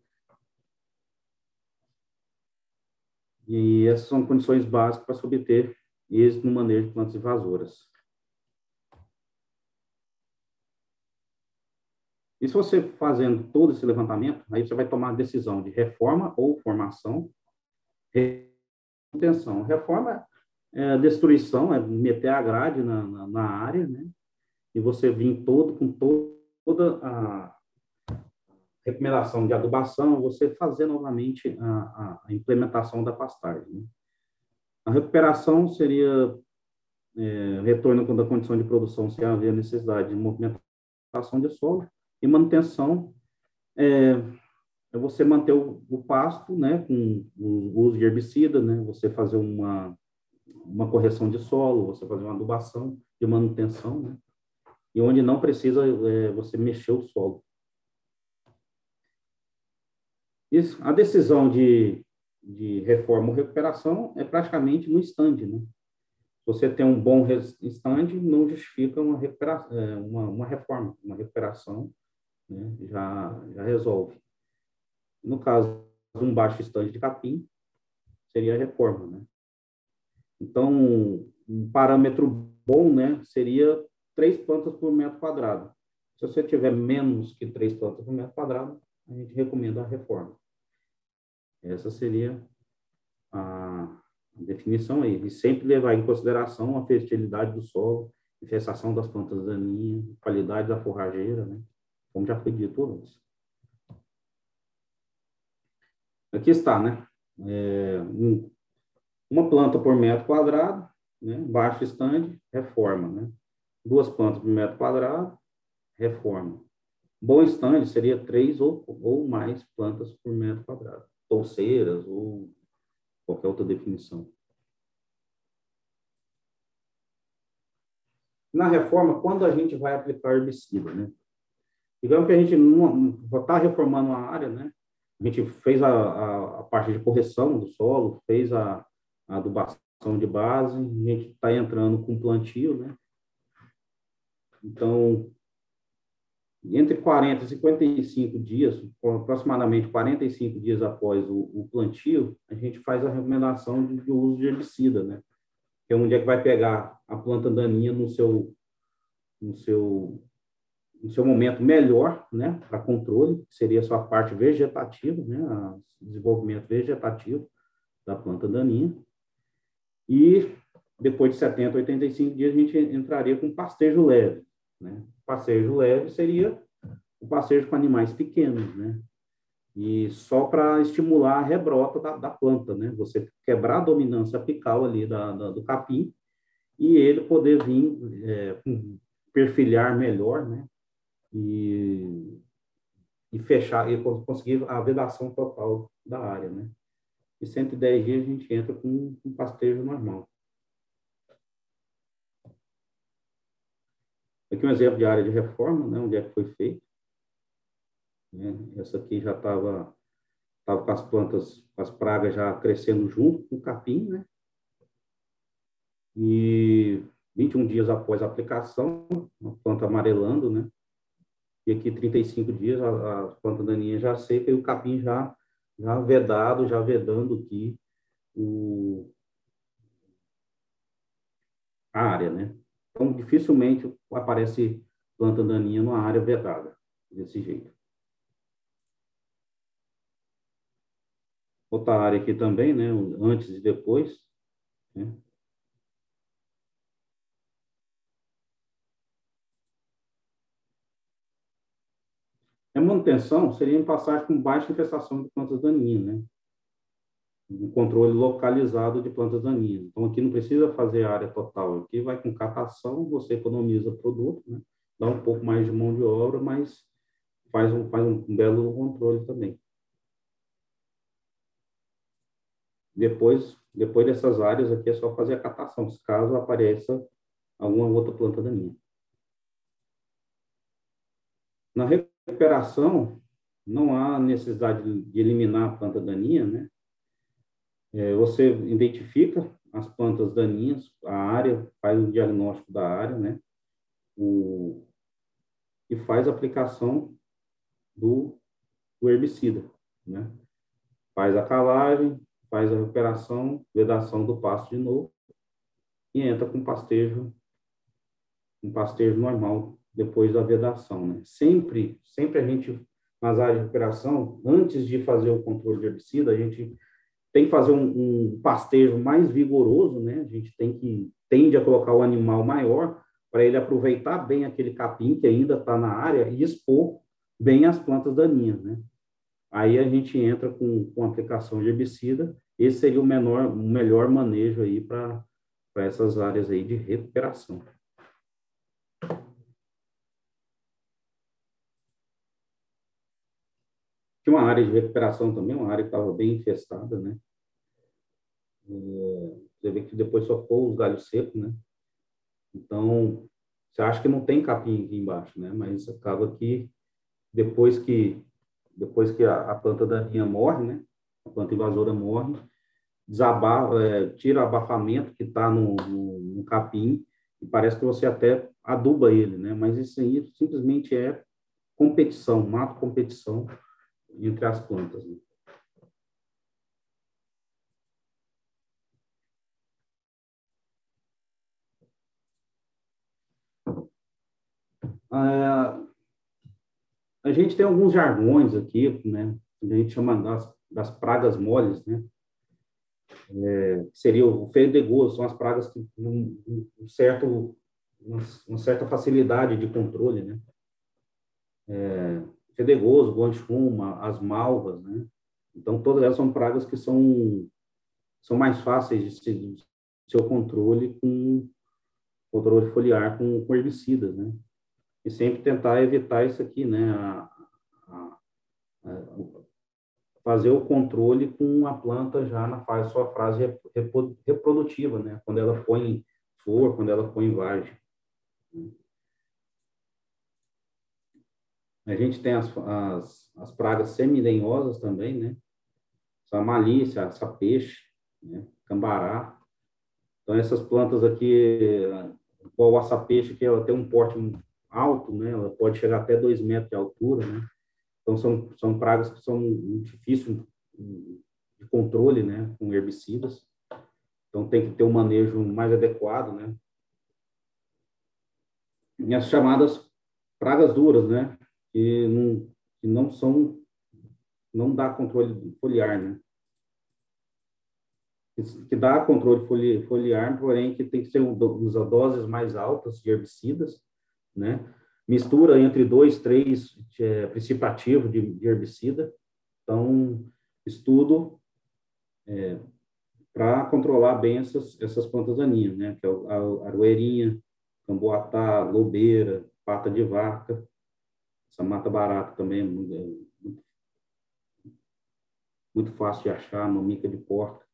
E essas são condições básicas para se obter êxito no manejo de plantas invasoras. E se você fazendo todo esse levantamento, aí você vai tomar a decisão de reforma ou formação, manutenção. Reforma é destruição, é meter a grade na, na, na, área, né? E você vir todo com todo, toda a recomendação de adubação, você fazer novamente a, a implementação da pastagem. Né? A recuperação seria é, retorno quando a condição de produção se haver necessidade de movimentação de solo, e manutenção é, é você manter o, o, pasto, né, com o uso de herbicida, né, você fazer uma, uma correção de solo, você fazer uma adubação de manutenção, né, e onde não precisa é, você mexer o solo. Isso, a decisão de, de reforma ou recuperação é praticamente no stand, né? você tem um bom stand, não justifica uma, é, uma, uma reforma, uma recuperação né, já, já resolve. No caso um baixo estande de capim, seria a reforma, né? Então, um parâmetro bom, né, seria três plantas por metro quadrado. Se você tiver menos que três plantas por metro quadrado, a gente recomenda a reforma. Essa seria a definição aí. E sempre levar em consideração a fertilidade do solo, infestação das plantas daninhas, qualidade da forrageira, né? Como já foi dito antes. Aqui está, né? É, um, uma planta por metro quadrado, né? baixo estande, reforma, né? Duas plantas por metro quadrado, reforma. Bom estande seria três ou, ou mais plantas por metro quadrado, touceiras ou qualquer outra definição. Na reforma, quando a gente vai aplicar herbicida, né? Digamos que a gente está reformando uma área, né? A gente fez a, a, a, parte de correção do solo, fez a, a adubação de base, a gente está entrando com plantio, né? Então, entre 40 e 55 dias, aproximadamente 45 dias após o, o plantio, a gente faz a recomendação de, de, uso de herbicida, né? Que é onde é que vai pegar a planta daninha no seu, no seu, no seu momento melhor, né? Para controle, seria sua parte vegetativa, né? Desenvolvimento vegetativo da planta daninha. E depois de 70, 85 dias, a gente entraria com pastejo leve, né? Passeio leve seria o passeio com animais pequenos, né? E só para estimular a rebrota da, da, planta, né? Você quebrar a dominância apical ali da, da do capim e ele poder vir é, perfilhar melhor, né? E, e fechar, e conseguir a vedação total da área, né? E 110 dias a gente entra com um pastejo normal. Aqui um exemplo de área de reforma, né, onde é que foi feito. Né? Essa aqui já estava tava com as plantas, com as pragas já crescendo junto com o capim, né? E 21 dias após a aplicação, a planta amarelando, né? E aqui 35 dias a, a planta daninha já seca e o capim já já vedado, já vedando aqui o a área, né? Então, dificilmente aparece planta daninha numa área vedada, desse jeito. Outra área aqui também, né, antes e depois. Né? A manutenção seria em passagem com baixa infestação de plantas daninhas, né? um controle localizado de plantas daninhas. Então, aqui não precisa fazer área total, aqui vai com catação, você economiza produto, né? dá um pouco mais de mão de obra, mas faz um, faz um belo controle também. Depois, depois dessas áreas aqui é só fazer a catação, caso apareça alguma outra planta daninha. Na recuperação, não há necessidade de eliminar a planta daninha, né? É, você identifica as plantas daninhas, a área, faz o diagnóstico da área, né? O, e faz a aplicação do, do herbicida, né? Faz a calagem, faz a recuperação, vedação do pasto de novo e entra com pastejo, um pastejo normal depois da vedação, né? Sempre, sempre a gente nas áreas de recuperação, antes de fazer o controle de herbicida, a gente tem que fazer um, um, pastejo mais vigoroso, né? A gente tem que tende a colocar o animal maior para ele aproveitar bem aquele capim que ainda está na área e expor bem as plantas daninhas, né? Aí a gente entra com, com aplicação de herbicida. Esse seria o menor, o melhor manejo aí para essas áreas aí de recuperação. Área de recuperação também, uma área que estava bem infestada, né? É, você vê que depois só ficou os galhos secos, né? Então, você acha que não tem capim aqui embaixo, né? Mas acaba que depois que depois que a, a planta daninha morre, né? A planta invasora morre, desabar, é, tira o abafamento que está no, no, no, capim e parece que você até aduba ele, né? Mas isso aí simplesmente é competição, mato competição entre as plantas. Né? Ah, a gente tem alguns jargões aqui, né? A gente chama das, das pragas moles, né? É, seria o fedegoso, são as pragas que um, um certo, uma, uma, certa facilidade de controle, né? É, fedegoso, guanchuma, as malvas, né? Então, todas elas são pragas que são, são mais fáceis de, se, de seu controle com controle foliar com, com herbicidas, né? e sempre tentar evitar isso aqui, né? A, a, a, fazer o controle com a planta já na fase, sua fase reprodutiva, né? Quando ela põe flor, quando ela põe vagem. A gente tem as, as, as pragas semilenhosas também, né? A malícia, a sapeixe, né? cambará. Então, essas plantas aqui, igual o açapeixe, que ela tem um porte alto, né? Ela pode chegar até dois metros de altura, né? Então são são pragas que são difíceis de controle, né? Com herbicidas. Então tem que ter um manejo mais adequado, né? E as chamadas pragas duras, né? Que não, que não são não dá controle foliar, né? que dá controle foliar, porém que tem que ser usa doses mais altas de herbicidas né? Mistura entre dois, três é, de, de, herbicida. Então, estudo é, para controlar bem essas, essas plantas daninhas, né? Que é a aroeirinha, camboatá, lobeira, pata de vaca, essa mata barata também é muito, muito fácil de achar, mamica de porta.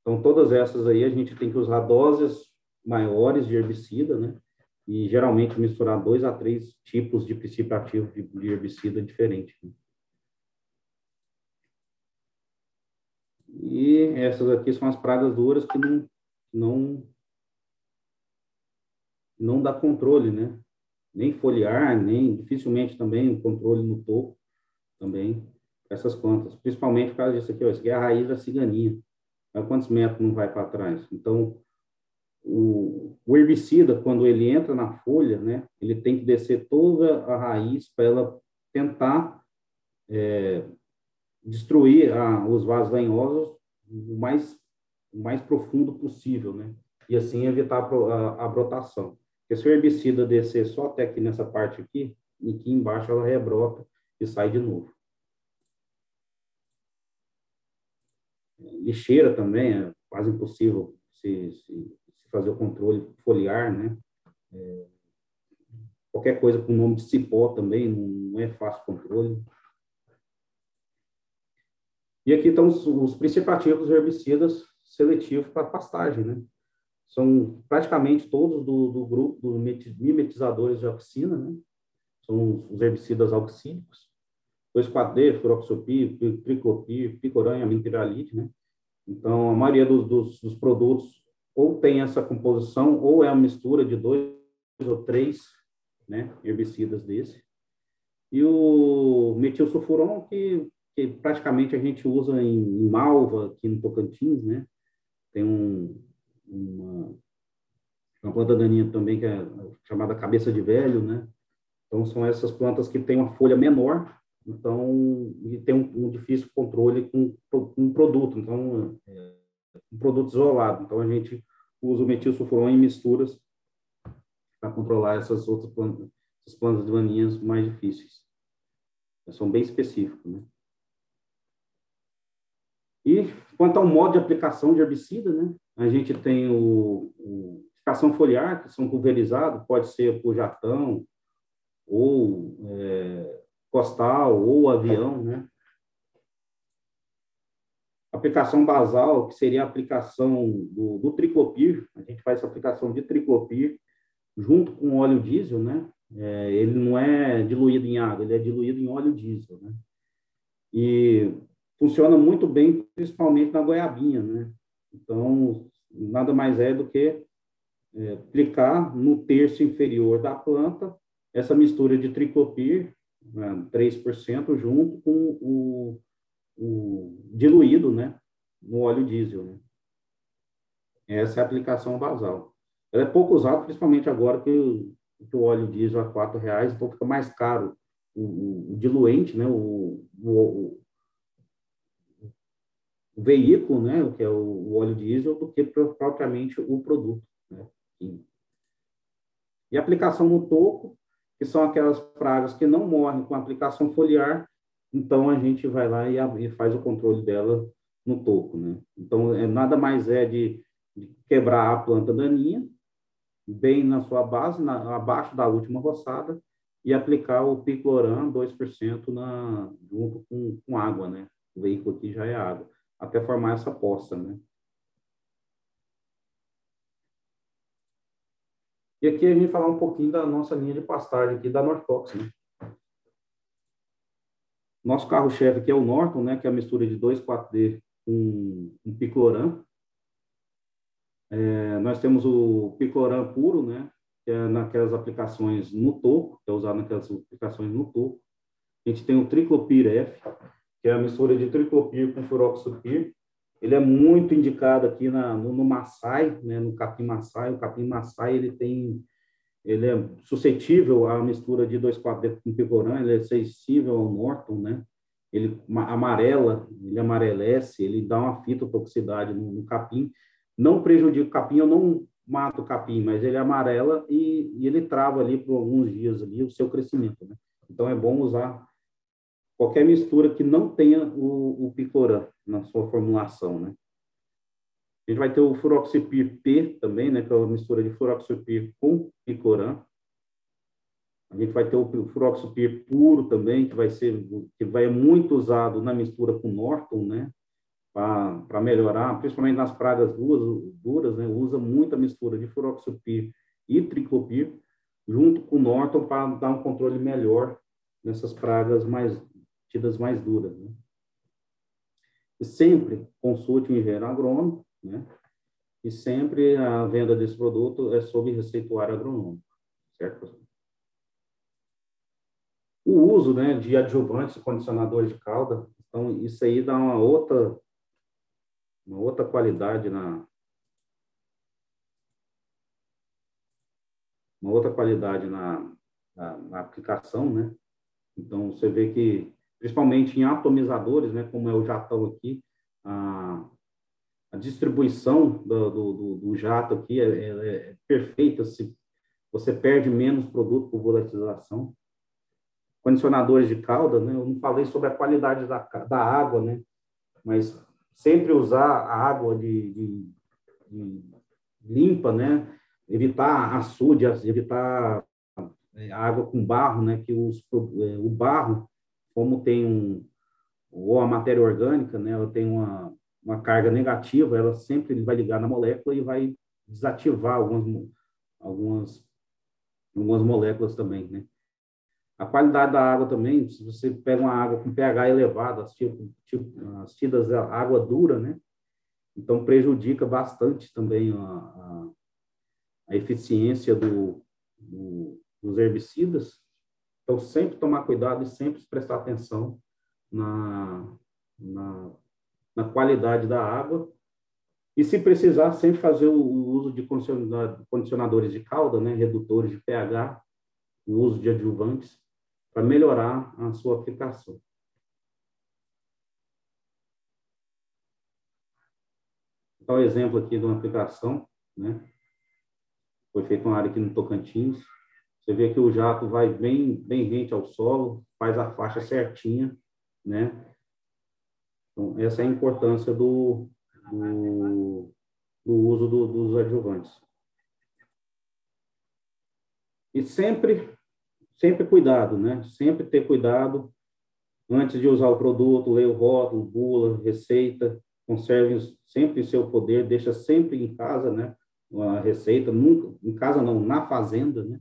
Então, todas essas aí a gente tem que usar doses maiores de herbicida, né? e geralmente misturar dois a três tipos de princípio ativo de, de herbicida diferente. Né? E essas aqui são as pragas duras que não, não, não dá controle, né? Nem foliar, nem dificilmente também o controle no topo também essas plantas, principalmente por causa disso aqui, ó, isso aqui é a raiz da ciganinha. Olha quantos metros não vai para trás. Então, o, o, herbicida, quando ele entra na folha, né, ele tem que descer toda a raiz para ela tentar é, destruir a, os vasos lenhosos o mais, o mais profundo possível, né, e assim evitar a, a, a brotação. Porque se o herbicida descer só até aqui nessa parte aqui, aqui embaixo ela rebrota e sai de novo. Lixeira também é quase impossível se, se fazer o controle foliar, né? É, qualquer coisa com o nome de cipó também, não, é fácil controle. E aqui estão os, os principativos herbicidas seletivos para pastagem, né? São praticamente todos do, do grupo dos mimetizadores de auxina, né? São os herbicidas auxínicos. 2,4-D, fluroxopir, triclopir, picoranha, minteralite, né? Então, a maioria dos, dos, dos produtos ou tem essa composição, ou é uma mistura de dois ou três né, herbicidas desse. E o metilsulfuron, que, que praticamente a gente usa em, em malva, aqui no Tocantins, né? Tem um, uma, uma planta daninha também que é chamada cabeça de velho, né? Então, são essas plantas que têm uma folha menor, então, e tem um, um difícil controle com, com um produto. Então, um produto isolado. Então, a gente usa o metilsulfuron em misturas para controlar essas outras plantas, essas plantas daninhas mais difíceis. São bem específicos, né? E quanto ao modo de aplicação de herbicida, né? A gente tem o, o aplicação foliar, que são pulverizados, pode ser por jatão, ou é, costal, ou avião, né? aplicação basal, que seria a aplicação do, do a gente faz essa aplicação de triclopir junto com óleo diesel, né? É, ele não é diluído em água, ele é diluído em óleo diesel, né? E funciona muito bem, principalmente na goiabinha, né? Então, nada mais é do que é, aplicar no terço inferior da planta essa mistura de triclopir né, 3% junto com o, o, diluído, né, no óleo diesel. Né? Essa é a aplicação basal. Ela é pouco usada, principalmente agora que, que o óleo diesel a R$ reais, então fica mais caro o, o diluente, né, o, o, o, veículo, né, que é o, óleo diesel, do que propriamente o produto. Né? E, e aplicação no toco, que são aquelas pragas que não morrem com aplicação foliar, então a gente vai lá e, e faz o controle dela no toco, né? Então, é, nada mais é de, de quebrar a planta daninha, bem na sua base, na, abaixo da última roçada, e aplicar o picloram 2% na, junto com, com água, né? O veículo aqui já é água, até formar essa poça, né? E aqui a gente falar um pouquinho da nossa linha de pastagem aqui da Nortox, né? Nosso carro-chefe aqui é o Norton, né? Que é a mistura de 2,4-D com um picloram. É, nós temos o picloram puro, né? que é naquelas aplicações no topo, que é usado naquelas aplicações no topo. A gente tem o Triclopir F, que é a mistura de triclopir com furoxopir. Ele é muito indicado aqui na, no, no Maasai, né, no capim Maasai. O capim Maasai, ele tem ele é suscetível à mistura de 2,4-D com picorã, ele é sensível ao Norton, né? Ele amarela, ele amarelece, ele dá uma fitotoxicidade no, no capim. Não prejudica o capim, eu não mata o capim, mas ele amarela e, e, ele trava ali por alguns dias ali o seu crescimento, né? Então é bom usar qualquer mistura que não tenha o, o picorã na sua formulação, né? A gente vai ter o furoxipir P também, né, que é uma mistura de furoxipir com picorã. A gente vai ter o furoxipir puro também, que vai ser que vai muito usado na mistura com Norton, né? para melhorar, principalmente nas pragas duras, duras né, usa muita mistura de furoxopir e triclopir junto com o Norton para dar um controle melhor nessas pragas mais tidas mais duras. Né? E sempre consulte o engenheiro agrônomo, né? E sempre a venda desse produto é sob receituário agronômico, certo? O uso, né, de adjuvantes e condicionadores de calda, então isso aí dá uma outra uma outra qualidade na uma outra qualidade na, na, na, aplicação, né? Então você vê que principalmente em atomizadores, né, como é o jatão aqui, a, a distribuição do, do, do, jato aqui é, é, é perfeita, se você perde menos produto por volatilização. Condicionadores de calda, né? Eu não falei sobre a qualidade da, da água, né? Mas sempre usar a água de, de, de limpa, né? Evitar açude, evitar é, água com barro, né? Que os, é, o barro, como tem um ou a matéria orgânica, né? Ela tem uma, uma carga negativa, ela sempre vai ligar na molécula e vai desativar algumas algumas algumas moléculas também, né? A qualidade da água também, se você pega uma água com pH elevado, as, tipo, tipo, as tidas água dura, né? Então, prejudica bastante também a, a, a eficiência do, do, dos herbicidas. Então, sempre tomar cuidado e sempre prestar atenção na, na, na qualidade da água. E, se precisar, sempre fazer o, uso de condicionadores de calda, né? redutores de pH, o uso de adjuvantes, para melhorar a sua aplicação. Um exemplo aqui de uma aplicação, né? Foi feita uma área aqui no Tocantins. Você vê que o jato vai bem, bem rente ao solo, faz a faixa certinha, né? Então, essa é a importância do, do, do uso do, dos adjuvantes. E sempre sempre cuidado, né? Sempre ter cuidado antes de usar o produto, ler o rótulo, bula, receita, conserve sempre em seu poder, deixa sempre em casa, né? A receita, nunca, em casa não, na fazenda, né?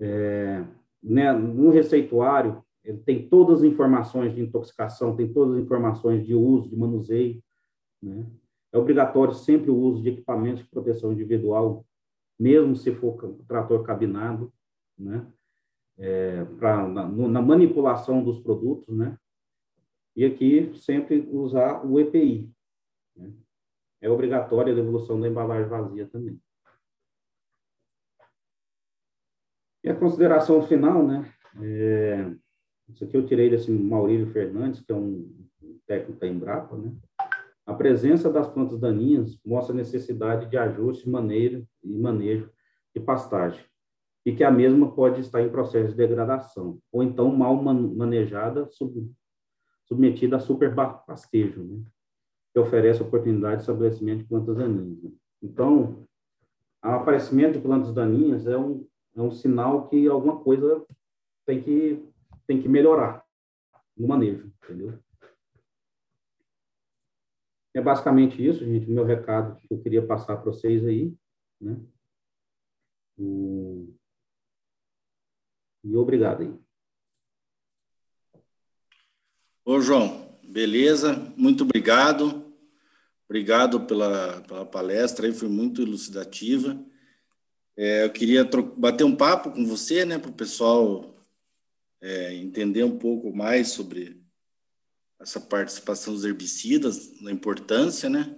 É, né? No receituário, ele tem todas as informações de intoxicação, tem todas as informações de uso, de manuseio, né? É obrigatório sempre o uso de equipamentos de proteção individual, mesmo se for trator cabinado, né? é, pra, na, na, manipulação dos produtos, né? E aqui sempre usar o EPI. Né? É obrigatória a devolução da embalagem vazia também. E a consideração final, né? É, isso aqui eu tirei desse Maurílio Fernandes, que é um técnico da Embrapa, né? A presença das plantas daninhas mostra a necessidade de ajuste maneiro e manejo de pastagem, e que a mesma pode estar em processo de degradação, ou então mal manejada, sub, submetida a superpastejo, né? que oferece oportunidade de estabelecimento de plantas daninhas. Né? Então, o aparecimento de plantas daninhas é um, é um sinal que alguma coisa tem que, tem que melhorar no manejo, entendeu? É basicamente isso, gente, meu recado que eu queria passar para vocês aí, né? E obrigado aí. Ô, João, beleza? Muito obrigado. Obrigado pela, pela palestra, aí foi muito elucidativa. É, eu queria bater um papo com você, né, para o pessoal é, entender um pouco mais sobre essa participação dos herbicidas, a importância, né?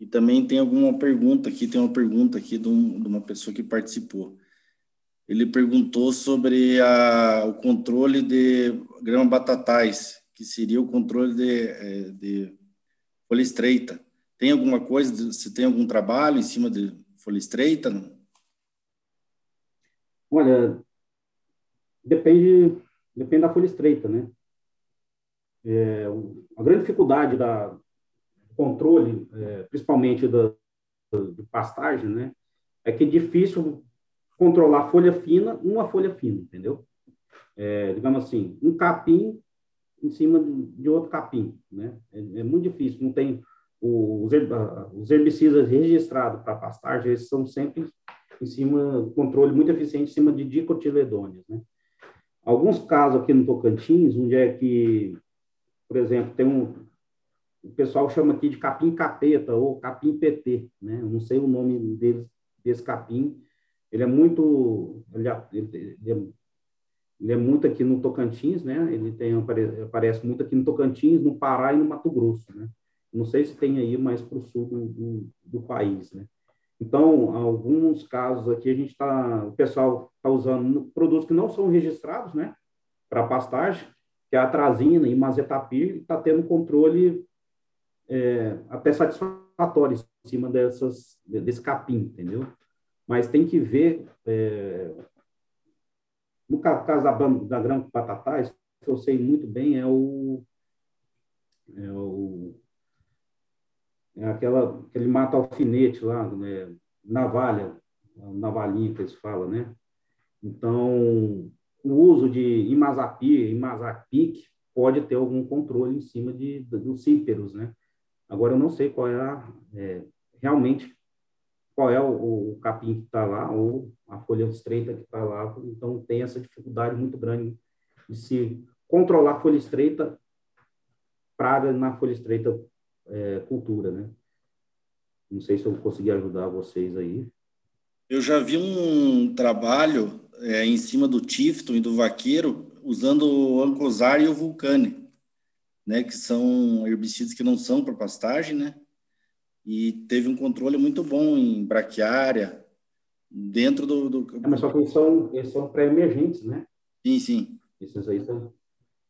E também tem alguma pergunta aqui, tem uma pergunta aqui de, um, de uma pessoa que participou. Ele perguntou sobre a, o controle de grama batatais, que seria o controle de, é, de folha estreita. Tem alguma coisa, se tem algum trabalho em cima de folha estreita? Olha, depende, depende da folha estreita, né? É, a grande dificuldade da controle, é, principalmente da, de pastagem, né, é que é difícil controlar folha fina, uma folha fina, entendeu? É, digamos assim, um capim em cima de outro capim, né? É, é muito difícil, não tem os herbicidas registrados para pastagem, eles são sempre em cima, controle muito eficiente em cima de dicotiledôneas, né? Alguns casos aqui no Tocantins, onde é que por exemplo, tem um. O pessoal chama aqui de capim capeta ou capim PT, né? Eu não sei o nome deles, desse capim. Ele é muito. Ele, ele, ele, é, ele é muito aqui no Tocantins, né? Ele tem, aparece muito aqui no Tocantins, no Pará e no Mato Grosso, né? Não sei se tem aí mais para o sul do, do, do, país, né? Então, alguns casos aqui a gente está, o pessoal está usando produtos que não são registrados, né? Para pastagem, que é a atrazina e mazetapir, está tendo controle é, até satisfatório em cima dessas, desse capim, entendeu? Mas tem que ver, é, no caso da, da grama batatais, que eu sei muito bem é o, é o aquela, aquele mata alfinete lá, né, navalha, navalhinha que eles falam, né? Então, o uso de imazapir, imazapic, pode ter algum controle em cima de, dos cíperos, né? Agora, eu não sei qual é, a, é realmente qual é o, o capim que está lá ou a folha estreita que está lá, então tem essa dificuldade muito grande de se controlar a folha estreita, praga na folha estreita é, cultura, né? Não sei se eu consegui ajudar vocês aí. Eu já vi um trabalho é, em cima do Tifton e do Vaqueiro, usando o Ancosar e o Vulcane, né, que são herbicidas que não são para pastagem, né? E teve um controle muito bom em braquiária, dentro do... do... É, mas só que eles são, eles são pré-emergentes, né? Sim, sim. Esses aí são,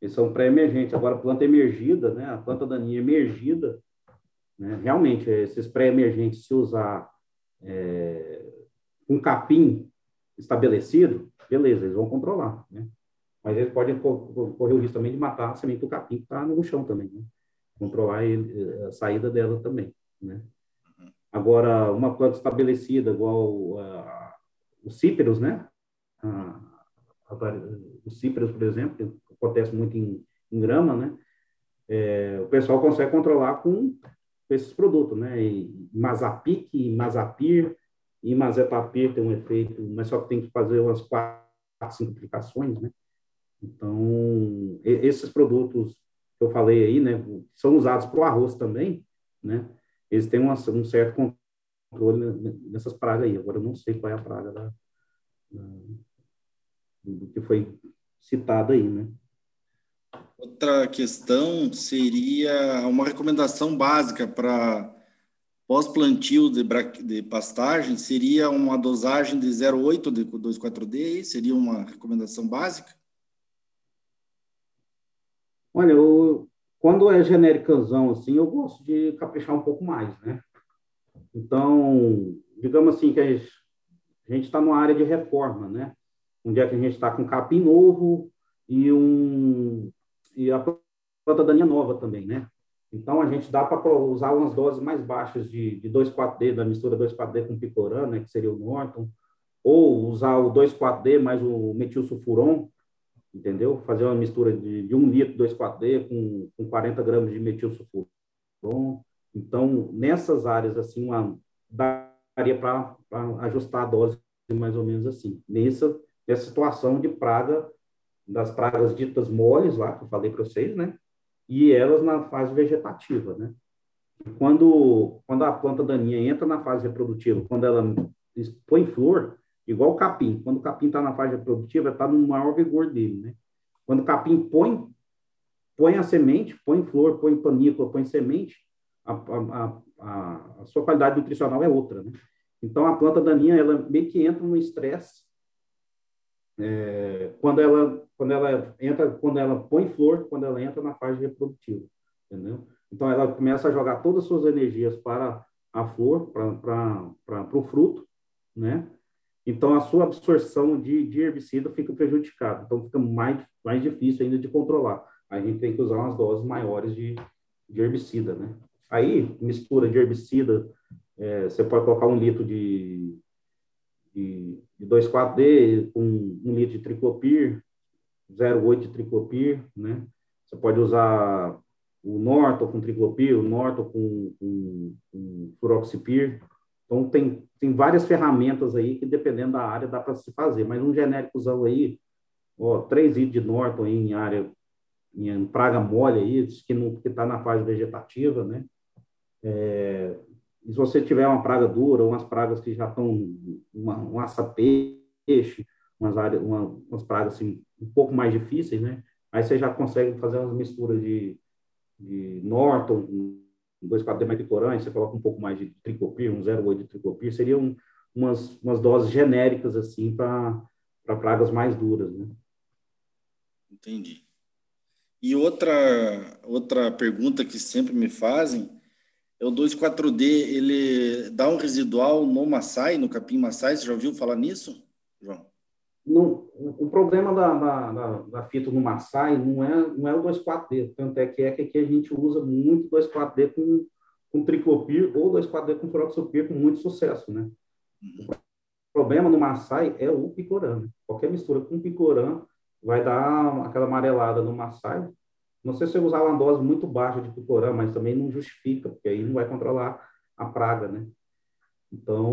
eles são pré-emergentes. Agora, planta emergida, né? A planta daninha emergida, né? realmente, esses pré-emergentes, se usar é, um capim estabelecido, beleza, eles vão controlar, né? Mas eles podem correr o risco também de matar a semente do capim que está no chão também, né? Controlar ele, a saída dela também, né? Agora, uma planta estabelecida, igual uh, os cíperos, né? Uh, os cíperos, por exemplo, acontece muito em, em grama, né? É, o pessoal consegue controlar com esses produtos, né? E Mazapic, Mazapir, e Mazepapir tem um efeito, mas só que tem que fazer umas quatro, cinco aplicações, né? Então, esses produtos que eu falei aí, né, são usados para o arroz também, né? Eles têm uma, um certo controle nessas pragas aí. Agora, eu não sei qual é a praga da, da do que foi citado aí, né? Outra questão seria uma recomendação básica para pós-plantio de, de, pastagem, seria uma dosagem de 0,8 de 2,4-D, seria uma recomendação básica? Olha, eu, quando é genéricazão assim, eu gosto de caprichar um pouco mais, né? Então, digamos assim que a gente está numa área de reforma, né? Um dia que a gente está com capim novo e um e a planta daninha nova também, né? Então, a gente dá para usar umas doses mais baixas de, de 2,4-D, da mistura 2,4-D com picorã, né, que seria o Norton, ou usar o 2,4-D mais o metilsulfuron, entendeu? Fazer uma mistura de, de 1 litro 2,4-D com, com 40 gramas de metilsulfuron. Então, nessas áreas, assim, uma, daria para ajustar a dose mais ou menos assim. Nessa, nessa situação de praga, das pragas ditas moles lá, que eu falei para vocês, né? E elas na fase vegetativa, né? Quando, quando a planta daninha entra na fase reprodutiva, quando ela põe flor, igual o capim, quando o capim está na fase reprodutiva, está no maior vigor dele, né? Quando o capim põe, põe a semente, põe flor, põe panícula, põe semente, a, a, a, a sua qualidade nutricional é outra, né? Então, a planta daninha, ela meio que entra no estresse é, quando ela quando ela entra quando ela põe flor quando ela entra na fase reprodutiva entendeu? Então ela começa a jogar todas as suas energias para a flor para o fruto né? Então a sua absorção de, de herbicida fica prejudicada. Então fica mais mais difícil ainda de controlar. A gente tem que usar umas doses maiores de, de herbicida né? Aí mistura de herbicida é, você pode colocar um litro de de, de 2,4-D com um litro de triclopir, 0,8 de triclopir, né? Você pode usar o Norton com triclopir, o Norton com, com, com furoxipir. Então, tem, tem várias ferramentas aí que, dependendo da área, dá para se fazer. Mas um genéricozão aí, ó, 3 litros de Norton aí em área, em praga mole aí, que está na fase vegetativa, né? É, e se você tiver uma praga dura, umas pragas que já estão, uma, um aça-peixe, umas, áreas, uma, umas pragas assim, um pouco mais difíceis, né? Aí você já consegue fazer umas misturas de, de Norton, 2,4-D meticorã, você coloca um pouco mais de tricopir, um 0,8 de tricopir, seriam umas, umas doses genéricas, assim, para pragas mais duras, né? Entendi. E outra, outra pergunta que sempre me fazem é o 2,4-D, ele dá um residual no Maasai, no capim Maasai, você já ouviu falar nisso, João? Não, o problema da, da, da, da fita no Maasai não é, não é o 2,4-D, tanto é que é que aqui a gente usa muito 2,4-D com, com ou 2,4-D com fluoxopir com muito sucesso, né? Uhum. O problema no Maasai é o picorã. Né? Qualquer mistura com picorã vai dar aquela amarelada no Maasai, não sei se eu usar uma dose muito baixa de picorã, mas também não justifica, porque aí não vai controlar a praga, né? Então,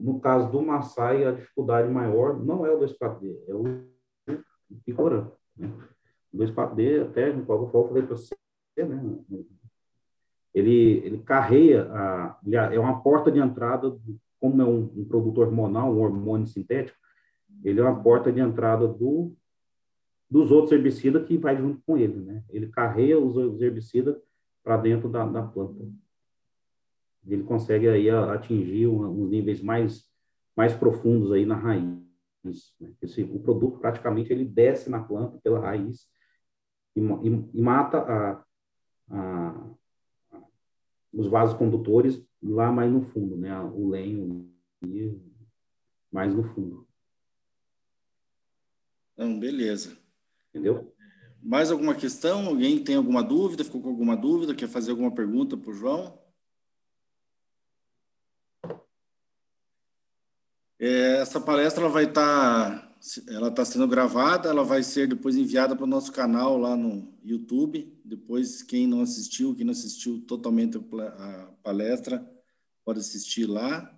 no caso do Maasai, a dificuldade maior não é o 2,4-D, é o picorã. Né? O 2,4-D, até no qual eu falei para você, né? ele, ele carreia, a, ele é uma porta de entrada, como é um, um produto hormonal, um hormônio sintético, ele é uma porta de entrada do dos outros herbicidas que vai junto com ele, né? Ele carrega os, herbicidas para dentro da, da, planta. Ele consegue aí atingir uns níveis mais mais profundos aí na raiz. Né? Esse, o produto praticamente ele desce na planta pela raiz e, e, e mata a, a, os vasos condutores lá mais no fundo, né? O lenho mais no fundo. Então, beleza. Entendeu? Mais alguma questão? Alguém tem alguma dúvida? Ficou com alguma dúvida? Quer fazer alguma pergunta para o João? É, essa palestra ela vai estar, tá, ela está sendo gravada, ela vai ser depois enviada para o nosso canal lá no YouTube. Depois, quem não assistiu, quem não assistiu totalmente a palestra, pode assistir lá.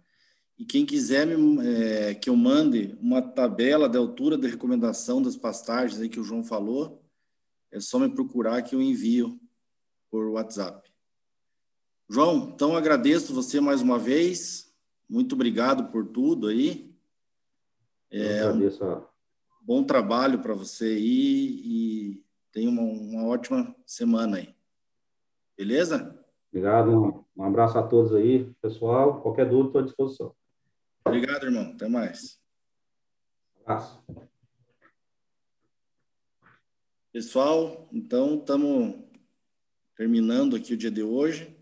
E quem quiser é, que eu mande uma tabela de altura de recomendação das pastagens aí que o João falou, é só me procurar que eu envio por WhatsApp. João, então agradeço você mais uma vez. Muito obrigado por tudo aí. É, eu agradeço bom trabalho para você aí e tenha uma, uma ótima semana aí. Beleza? Obrigado. Um abraço a todos aí, pessoal. Qualquer dúvida, estou à disposição. Obrigado, irmão. Até mais. Abraço. Pessoal, então estamos terminando aqui o dia de hoje.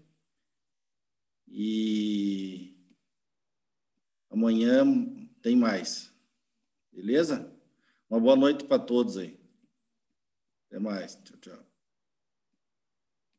E amanhã tem mais. Beleza? Uma boa noite para todos aí. Até mais. Tchau, tchau.